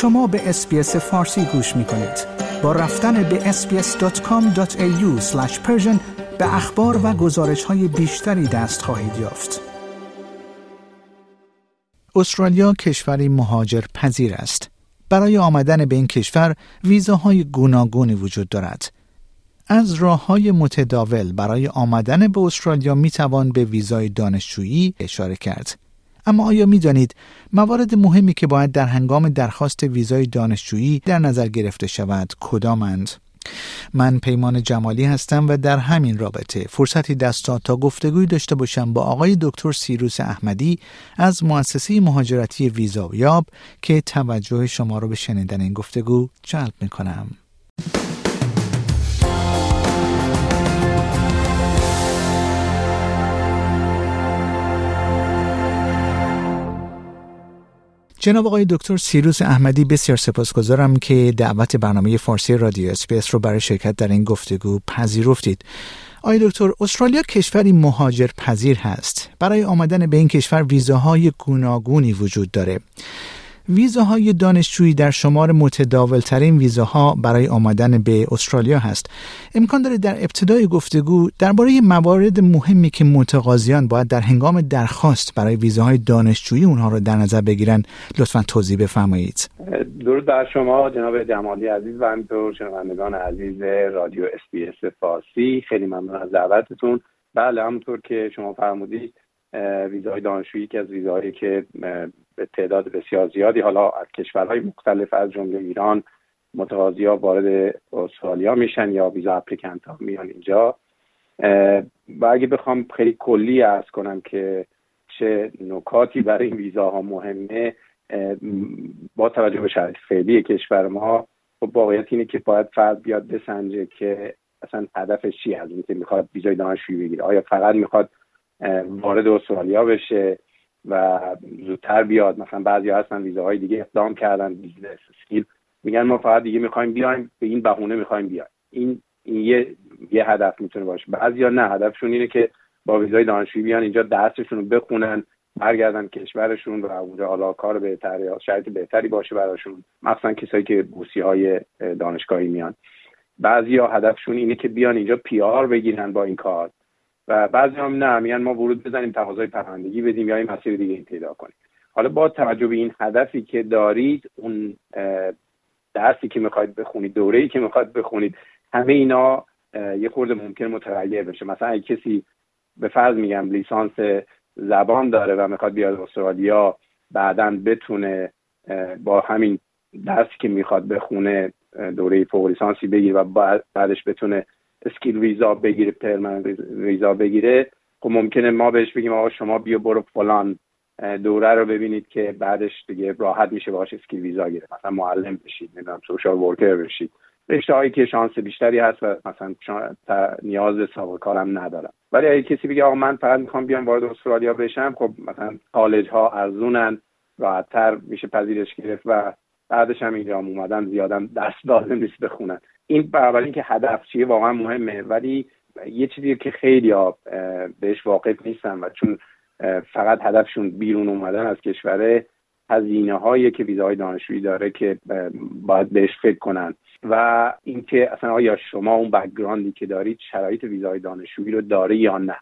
شما به اسپیس فارسی گوش می کنید. با رفتن به sbs.com.au به اخبار و گزارش های بیشتری دست خواهید یافت. استرالیا کشوری مهاجر پذیر است. برای آمدن به این کشور ویزاهای گوناگونی وجود دارد. از راه های متداول برای آمدن به استرالیا می توان به ویزای دانشجویی اشاره کرد. اما آیا می دانید موارد مهمی که باید در هنگام درخواست ویزای دانشجویی در نظر گرفته شود کدامند؟ من پیمان جمالی هستم و در همین رابطه فرصتی دست تا گفتگوی داشته باشم با آقای دکتر سیروس احمدی از مؤسسه مهاجرتی ویزا یاب که توجه شما را به شنیدن این گفتگو جلب می کنم. جناب آقای دکتر سیروس احمدی بسیار سپاسگزارم که دعوت برنامه فارسی رادیو اسپیس رو برای شرکت در این گفتگو پذیرفتید. آقای دکتر استرالیا کشوری مهاجر پذیر هست. برای آمدن به این کشور ویزاهای گوناگونی وجود داره. ویزاهای دانشجویی در شمار متداول ترین ویزاها برای آمدن به استرالیا هست. امکان داره در ابتدای گفتگو درباره موارد مهمی که متقاضیان باید در هنگام درخواست برای ویزاهای دانشجویی اونها را در نظر بگیرن لطفا توضیح بفرمایید. درود بر شما جناب جمالی عزیز و همینطور شنوندگان عزیز رادیو اس فارسی خیلی ممنون از دعوتتون. بله همونطور که شما فرمودید ویزای دانشجویی که از ویزاهایی که به تعداد بسیار زیادی حالا از کشورهای مختلف از جمله ایران متقاضی ها وارد استرالیا میشن یا ویزا اپلیکنت ها میان اینجا. و اگه بخوام خیلی کلی ارز کنم که چه نکاتی برای این ویزاها مهمه با توجه به شرایط فعلی کشور ما خب واقعیت اینه که باید فرد بیاد بسنجه که اصلا هدفش چی از اینکه می‌خواد ویزای دانشجویی بگیره. آیا فقط می‌خواد وارد استرالیا بشه و زودتر بیاد. مثلا بعضی هستن ویزاهای دیگه اقدام کردن business skill. میگن ما فقط دیگه می‌خوایم بیایم به این بهونه می‌خوایم بیایم. این این یه یه هدف می‌تونه باشه. بعضیا نه هدفشون اینه که با ویزای دانشجویی بیان اینجا درسشون رو بخونن برگردن کشورشون و اونجا حالا کار بهتری یا شرایط بهتری باشه براشون. مثلا کسایی که بوسی های دانشگاهی میان. بعضیا هدفشون اینه که بیان اینجا پیار بگیرن با این کار. و بعضی هم نه میگن ما ورود بزنیم تقاضای پناهندگی بدیم یا این مسیر دیگه پیدا کنیم. حالا با توجه به این هدفی که دارید اون درسی که می‌خواید بخونید دوره‌ای که می‌خواید بخونید همه اینا یه خورده ممکن متغیر بشه. مثلا اگه کسی به فرض میگم لیسانس زبان داره و می‌خواد بیاد استرالیا بعدا بتونه با همین درسی که می‌خواد بخونه دوره فوق لیسانسی بگیره و بعدش بتونه skill visa بگیره permanent visa بگیره. خب ممکنه ما بهش بگیم آقا شما بیا برو فلان دوره رو ببینید که بعدش دیگه راحت میشه باش skill visa بگیره. مثلا معلم بشید نمی‌دونم social worker بشید. رشته هایی که شانس بیشتری هست و مثلا نیاز سابقه کارم ندارم. ولی اگه کسی بگه آقا من فقط می‌خوام بیام وارد استرالیا بشم خب مثلا کالج ها ارزونن راحتتر میشه پذیرش گرفت و بعدش هم اینجا اومدن زیادم دست لازم نیست بخونن. این برابر اینکه هدف چیه واقعا مهمه ولی یه چیزی که خیلی ها بهش واقف نیستن و چون فقط هدفشون بیرون اومدن از کشوره هزینه هایی که ویزاهای دانشجویی داره که باید بهش فکر کنن. و اینکه اصلا آیا شما اون بکگراندی که دارید شرایط ویزای دانشجویی رو داره یا نه.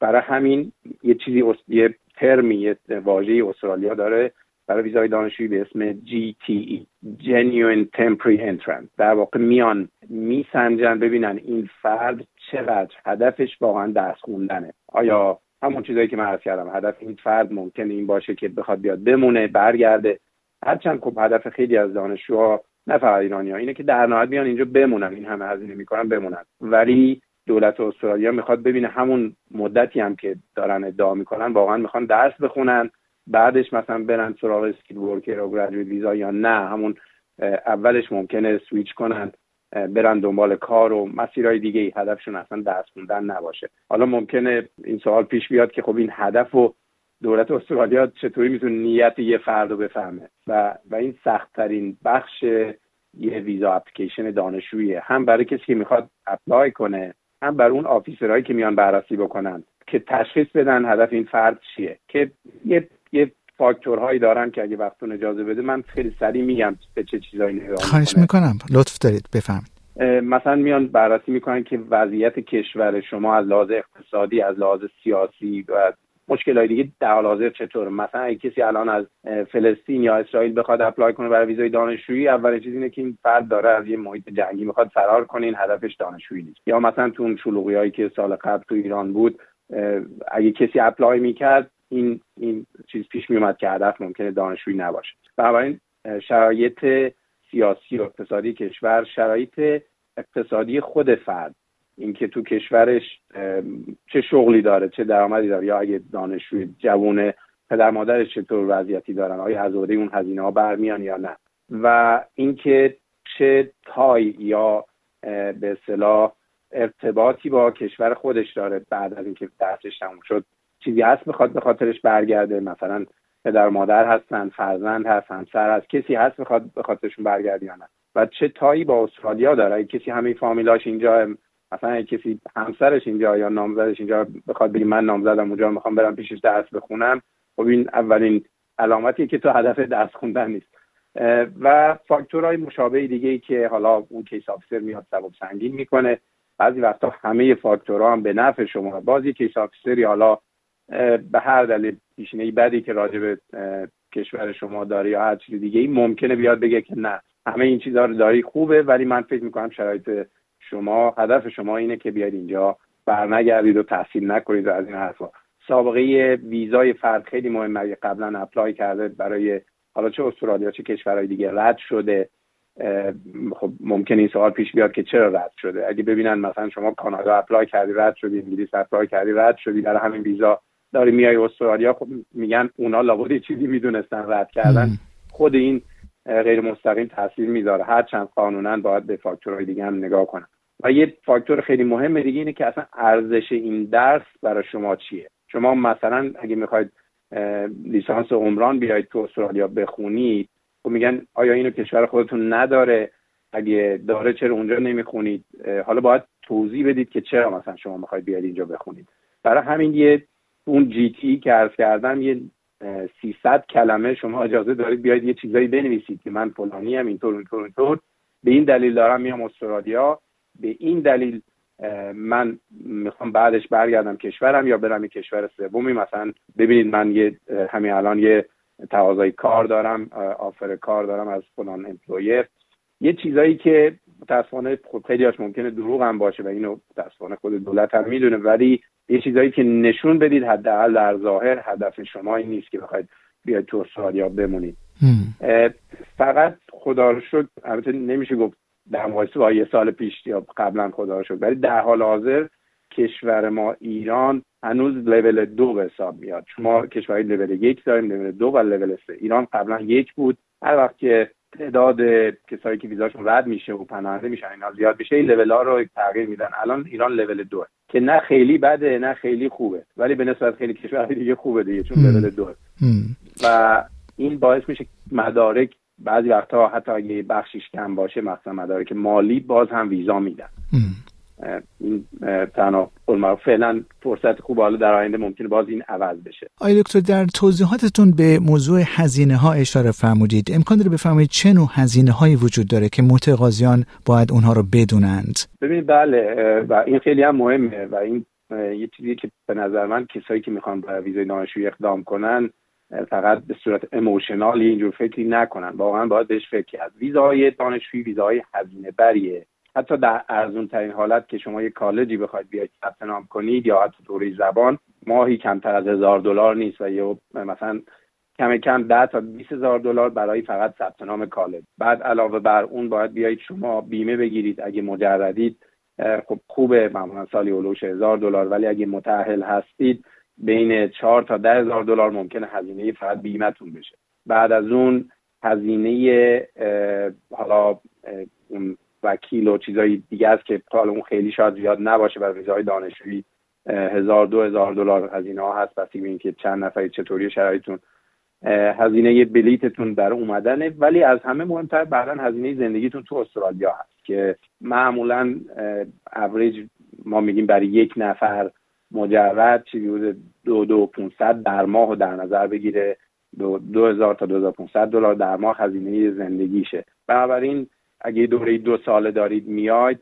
برای همین یه چیزی یه ترمی یه واژه استرالیا داره برای ویزای دانشجویی به اسم GTE Genuine Temporary Entrance. در واقع میان میسنجن ببینن این فرد چقدر هدفش واقعا درس خوندنه. آیا همون چیزایی که من عرض کردم هدف این فرد ممکنه این باشه که بخواد بیاد بمونه برگرده. هرچند خب هدف خیلی از دانشجوها نه فقط ایرانی ها اینه که در نهایت بیان اینجا بمونن این همه هزینه می‌کنن بمونن. ولی دولت استرالیا می‌خواد ببینه همون مدتی هم که دارن ادعا می‌کنن واقعا می‌خوان درس بخونن. بعدش مثلا برن سراغ skill worker و graduate visa یا نه همون اولش ممکنه سویچ کنن برن دنبال کار و مسیرهای دیگه هدفشون اصلا درس خوندن نباشه. حالا ممکنه این سوال پیش بیاد که خب این هدف و دولت استرالیا چطوری می‌تونه نیت یه فرد رو بفهمه؟ و و این سختترین بخش یه ویزا اپلیکیشن دانشجوییه. هم برای کسی که می‌خواد اپلای کنه هم برای اون آفیسرهایی که میان بررسی بکنن که تشخیص بدن هدف این فرد چیه. که یه یه فاکتورهایی دارن که اگه وقتون اجازه بده من خیلی سریع میگم به چه چیزایی نگاه خواهش می‌کنم. لطف دارید بفهمید مثلا میان بررسی می‌کنن که وضعیت کشور شما از لحاظ اقتصادی از لحاظ سیاسی و مشکل دیگه در حال حاضر چطور مثلا اگه کسی الان از فلسطین یا اسرائیل بخواد apply کنه برای ویزای دانشجویی اولین چیز اینه که این فرد داره از یه محیط جنگی می‌خواد فرار کنه این هدفش دانشجویی نیست. یا مثلا تو اون شلوغی هایی که سال قبل تو ایران بود اگه کسی apply می‌کرد این این چیز پیش میومد که هدف ممکنه دانشجویی نباشه. بنابراین شرایط سیاسی و اقتصادی کشور شرایط اقتصادی خود فرد. اینکه تو کشورش چه شغلی داره چه درآمدی داره یا اگه دانشجوی جوون پدر مادرش چطور وضعیتی دارن آیا از اون هزینه ها برمیان یا نه. و اینکه چه تای یا به اصطلاح ارتباطی با کشور خودش داره بعد از اینکه درسش تموم شد. چیزی هست بخواد به خاطرش برگرده. مثلا پدر مادر هستن فرزند هست همسر هست کسی هست بخواد به خاطرشون برگرده یا نه؟ و چه tie ی با استرالیا داره؟ کسی همه فامیلاش اینجا مثلا کسی همسرش اینجا یا نامزدش اینجا بخواد بگی من نامزدم اونجا می‌خوام برم پیشش درس بخونم. خب این اولین علامتی که تو هدف درس خوندن نیست. و فاکتورهای مشابه دیگه ای که حالا اون case officer میاد سبک سنگین می‌کنه. بعضی وقتا همه فاکتورها هم به نفع شما. باز یه case officer ی حالا به هر دلیل پیشینه بدی که راجع به کشور شما داره یا هر چیز دیگه ای ممکنه بیاد بگه که نه. همه این چیزها رو داری خوبه ولی من فکر می‌کنم شرایط شما هدف شما اینه که بیاید اینجا برنگردید و تحصیل نکنید و از این حرفا. سابقه ویزای فرد خیلی مهمه اگه قبلا apply کرده برای حالا چه استرالیا چه کشورهای دیگه رد شده. خب ممکن این سوال پیش بیاد که چرا رد شده؟ اگه ببینن مثلا شما کانادا apply کردی رد شدی انگلیس apply کردی رد شدی در همین ویزا داری میای استرالیا خب میگن اونا لابد چیزی می‌دونستن رد کردن. خود این غیر مستقیم تاثیر می‌ذاره. هر چند قانونا باید به فاکتورهای دیگه هم نگاه کنن. و یه فاکتور خیلی مهم دیگه اینه که اصلا ارزش این درس برای شما چیه؟ شما مثلا اگه می‌خواید لیسانس عمران بیاید تو استرالیا بخونید خب میگن آیا اینو کشور خودتون نداره؟ اگه داره چرا اونجا نمی‌خونید؟ حالا باید توضیح بدید که چرا مثلا شما می‌خواید بیاید اینجا بخونید. برای همین یه اون جی تی که عرض کردم یه 300 کلمه شما اجازه دارید بیاید یه چیزایی بنویسید که من فلانی هم اینطور اینطور اینطور. به این دلیل دارم میام استرالیا. به این دلیل من می‌خوام بعدش برگردم کشورم یا برم کشور سومی. مثلا ببینید من یه همین الان یه تقاضای کار دارم آفر کار دارم از فلان امپلویر یه چیزایی که متاسفانه خود خیلی هاش ممکنه دروغ هم باشه و اینو متاسفانه خود دولت هم می‌دونه. ولی یه چیزایی که نشون بدید حداقل در ظاهر هدف شما این نیست که بخواید بیاید تو استرالیا بمونید. فقط خدا رو شد البته نمیشه گفت در مقایسه با یه سال پیش یا قبلا خدا شد ولی در حال حاضر کشور ما ایران هنوز لول دو به حساب میاد. شما کشوری لول یک داریم لول دو و لول سه. ایران قبلا یک بود. هر وقت که تعداد کسایی که ویزاشون رد میشه و پناهنده میشن اینا زیاد میشه این لول ها رو تغییر میدن. الان ایران لول دو که نه خیلی بده نه خیلی خوبه. ولی به نسبت خیلی کشورهای دیگه خوبه دیگه چون لول دو و این باعث میشه مدارک بعضی وقتها حتی اگه بخشیش کم باشه مثلا مدارک مالی باز هم ویزا میدن. تنها فعلا فرصت خوب. حالا در آینده ممکنه باز این عوض بشه. آقای دکتر در توضیحاتتون به موضوع هزینه ها اشاره فرمودید. امکان داره بفرمایید چه نوع هزینه هایی وجود داره که متقاضیان باید اونها رو بدونند؟ ببینید بله و این خیلی هم مهمه و این یه چیزی که به نظر من کسایی که می‌خوان به ویزای دانشجویی اقدام کنن فقط به صورت اموشنالی اینجور فکری نکنن. واقعا باید بهش فکر کرد. ویزای دانشجویی ویزای هزینه بریه حتی در ارزون ترین حالت که شما یه کالجی بخواید بیاید ثبت نام کنید یا حتی دوره زبان ماهی کمتر از هزار دلار نیست و یه مثلا کم کم ده تا 20 هزار دلار برای فقط ثبت نام کالج. بعد علاوه بر اون باید بیایید شما بیمه بگیرید. اگه مجردید خب خوبه. معمولا سالی اولوش هزار دلار. ولی اگه متأهل هستید بین چهار تا ده هزار دلار ممکنه هزینه فقط بیمتون بشه. بعد از اون هزینه حالا وکیل و چیزای دیگه است که حالا اون خیلی شاید زیاد نباشه برای ویزای دانشجویی. هزار دو هزار دلار هزینه ها هست. بسی به اینکه چند نفری چطوری شرایطتون هزینه بلیتتون در اومدنه. ولی از همه مهمتر بعدا هزینه زندگیتون تو استرالیا هست که معمولا اوریج ما میگیم برای یک نفر مجرد چیزی بوده دو دو پونصد در ماه و در نظر بگیره. 2000 تا 2500 دلار در ماه هزینه زندگیشه. بنابراین اگه دوره دو ساله دارید میاید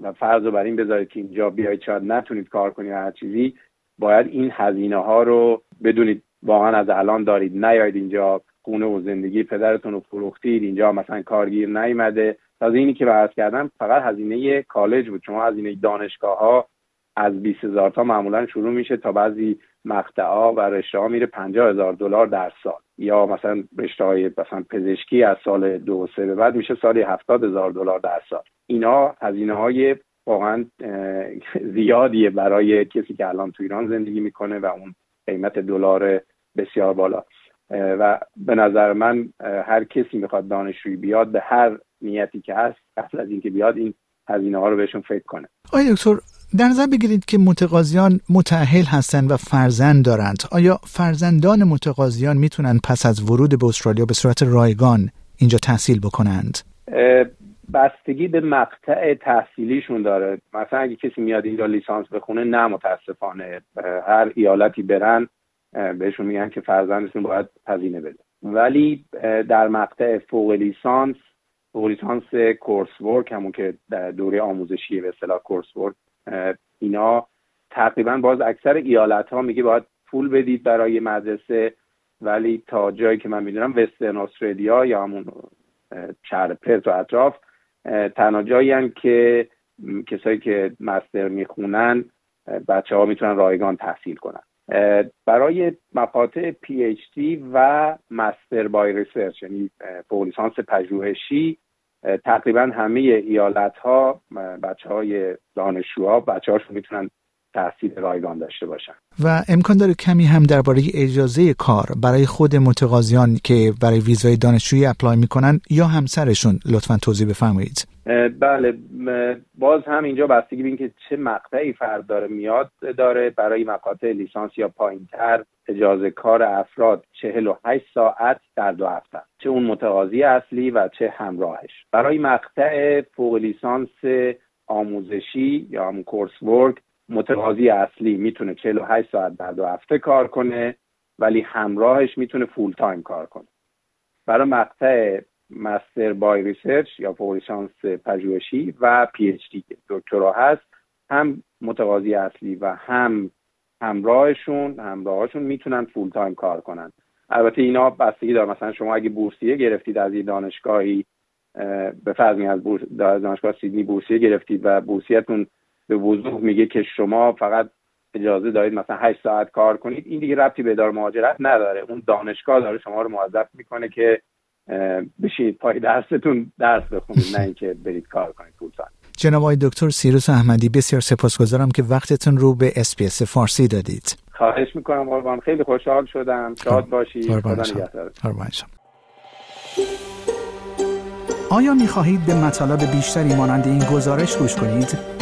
و فرض رو بر این بذارید که اینجا بیاید شاید نتونید کار کنید هر چیزی باید این هزینه ها رو بدونید. واقعا از الان دارید نیاید اینجا خونه و زندگی پدرتون رو فروختید اینجا مثلا کارگیر نیومده. تازه اینی که بحث کردم فقط هزینه کالج بود. شما هزینه دانشگاه ها از 20 هزار تا معمولا شروع میشه تا بعضی مقطعا و رشته ها میره 50 هزار دلار در سال. یا مثلا رشته های مثلا پزشکی از سال دو سه به بعد میشه سالی 70 هزار دلار در سال. اینا هزینه های واقعا زیادیه برای کسی که الان تو ایران زندگی می‌کنه و اون قیمت دلار بسیار بالا. و به نظر من هر کسی می‌خواد دانشجویی بیاد به هر نیتی که هست قبل از اینکه بیاد این هزینه ها رو بهشون فکر کنه. آیا دکتر در نظر بگیرید که متقاضیان متأهل هستند و فرزند دارند. آیا فرزندان متقاضیان می‌تونن پس از ورود به استرالیا به صورت رایگان اینجا تحصیل بکنند؟ بستگی به مقطع تحصیلیشون داره. مثلا اگه کسی میاد اینجا لیسانس بخونه نه متاسفانه. هر ایالتی برن بهشون میگن که فرزندشون باید هزینه بده. ولی در مقطع فوق لیسانس فوق لیسانس کورس ورک همون که در دوره آموزشی به اصطلاح کورس ورک اینا تقریبا باز اکثر ایالت ها میگه باید پول بدید برای مدرسه ولی تا جایی که من می‌دونم وسترن استرالیا یا همون شهر پرت و اطراف تنها جایی که کسایی که مستر می‌خونن بچه ها می‌تونن رایگان تحصیل کنن. برای مقاطع PhD و master by research یعنی فوق پژوهشی تقریبا همه ایالت ها بچه های دانشجوها بچه هاشون می‌تونن تحصیل رایگان داشته باشن. و امکان داره کمی هم درباره اجازه کار برای خود متقاضیان که برای ویزای دانشجویی apply می‌کنن یا همسرشون لطفا توضیح بفرمایید. بله باز هم اینجا بستگی به که چه مقطعی فرد داره میاد داره برای مقاطع لیسانس یا پایینتر اجازه کار افراد 48 ساعت در دو هفته. چه اون متقاضی اصلی و چه همراهش. برای مقطع فوق لیسانس آموزشی یا همون coursework متقاضی اصلی می‌تونه 48 ساعت در دو هفته کار کنه ولی همراهش می‌تونه full time کار کنه. برای مقطع master by research یا فوق لیسانس پژوهشی و PhD دکترا هست هم متقاضی اصلی و هم همراهشون همراهشون می‌تونن فول تایم کار کنن. البته اینا بستگی داره. مثلا شما اگه بورسیه گرفتید از این دانشگاهی به فرض از دانشگاه سیدنی بورسیه گرفتید و بورسیتون به وضوح میگه که شما فقط اجازه دارید مثلا 8 ساعت کار کنید. این دیگه ربطی به اداره مهاجرت نداره. اون دانشگاه داره شما رو موظف می‌کنه که بشینید پای درستون درس بخونید نه اینکه برید کار کنید پول جناب آقای دکتر سیروس احمدی بسیار سپاسگزارم که وقتتون رو به SBS فارسی دادید. خواهش می‌کنم قربان. خیلی خوشحال شدم. شاد باشید. خدا آیا می خواهید به مطالب بیشتری مانند این گزارش گوش کنید؟